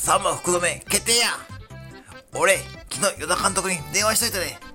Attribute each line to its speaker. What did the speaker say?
Speaker 1: 3番福留決定や。俺昨日与田監督に電話しといたで。